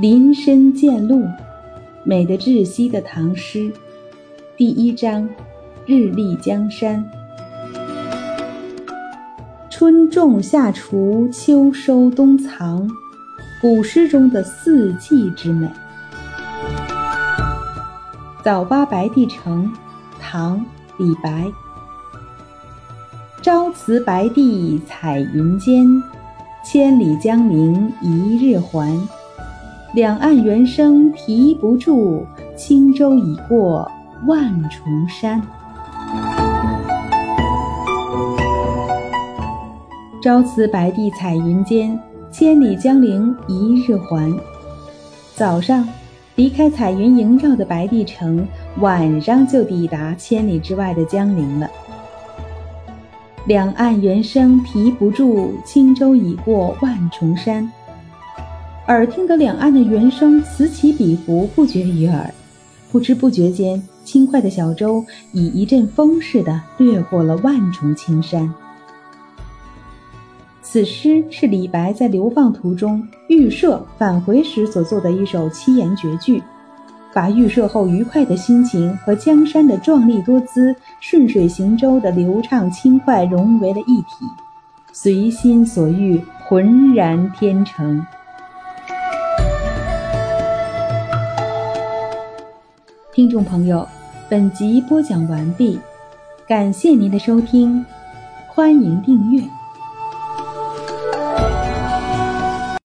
林深见鹿，美得窒息的唐诗。第一章，日丽江山。春种夏锄，秋收冬藏，古诗中的四季之美。早八白帝城，唐·李白。朝辞白帝彩云间，千里江陵一日还。两岸猿声啼不住，轻舟已过万重山。朝辞白帝彩云间，千里江陵一日还。早上离开彩云萦绕的白帝城，晚上就抵达千里之外的江陵了。两岸猿声啼不住，轻舟已过万重山。耳听得两岸的猿声此起彼伏，不绝于耳。不知不觉间，轻快的小舟已一阵风似的掠过了万重青山。此诗是李白在流放途中预设返回时所作的一首七言绝句，把预设后愉快的心情和江山的壮丽多姿、顺水行舟的流畅轻快融为了一体，随心所欲，浑然天成。听众朋友，本集播讲完毕，感谢您的收听，欢迎订阅。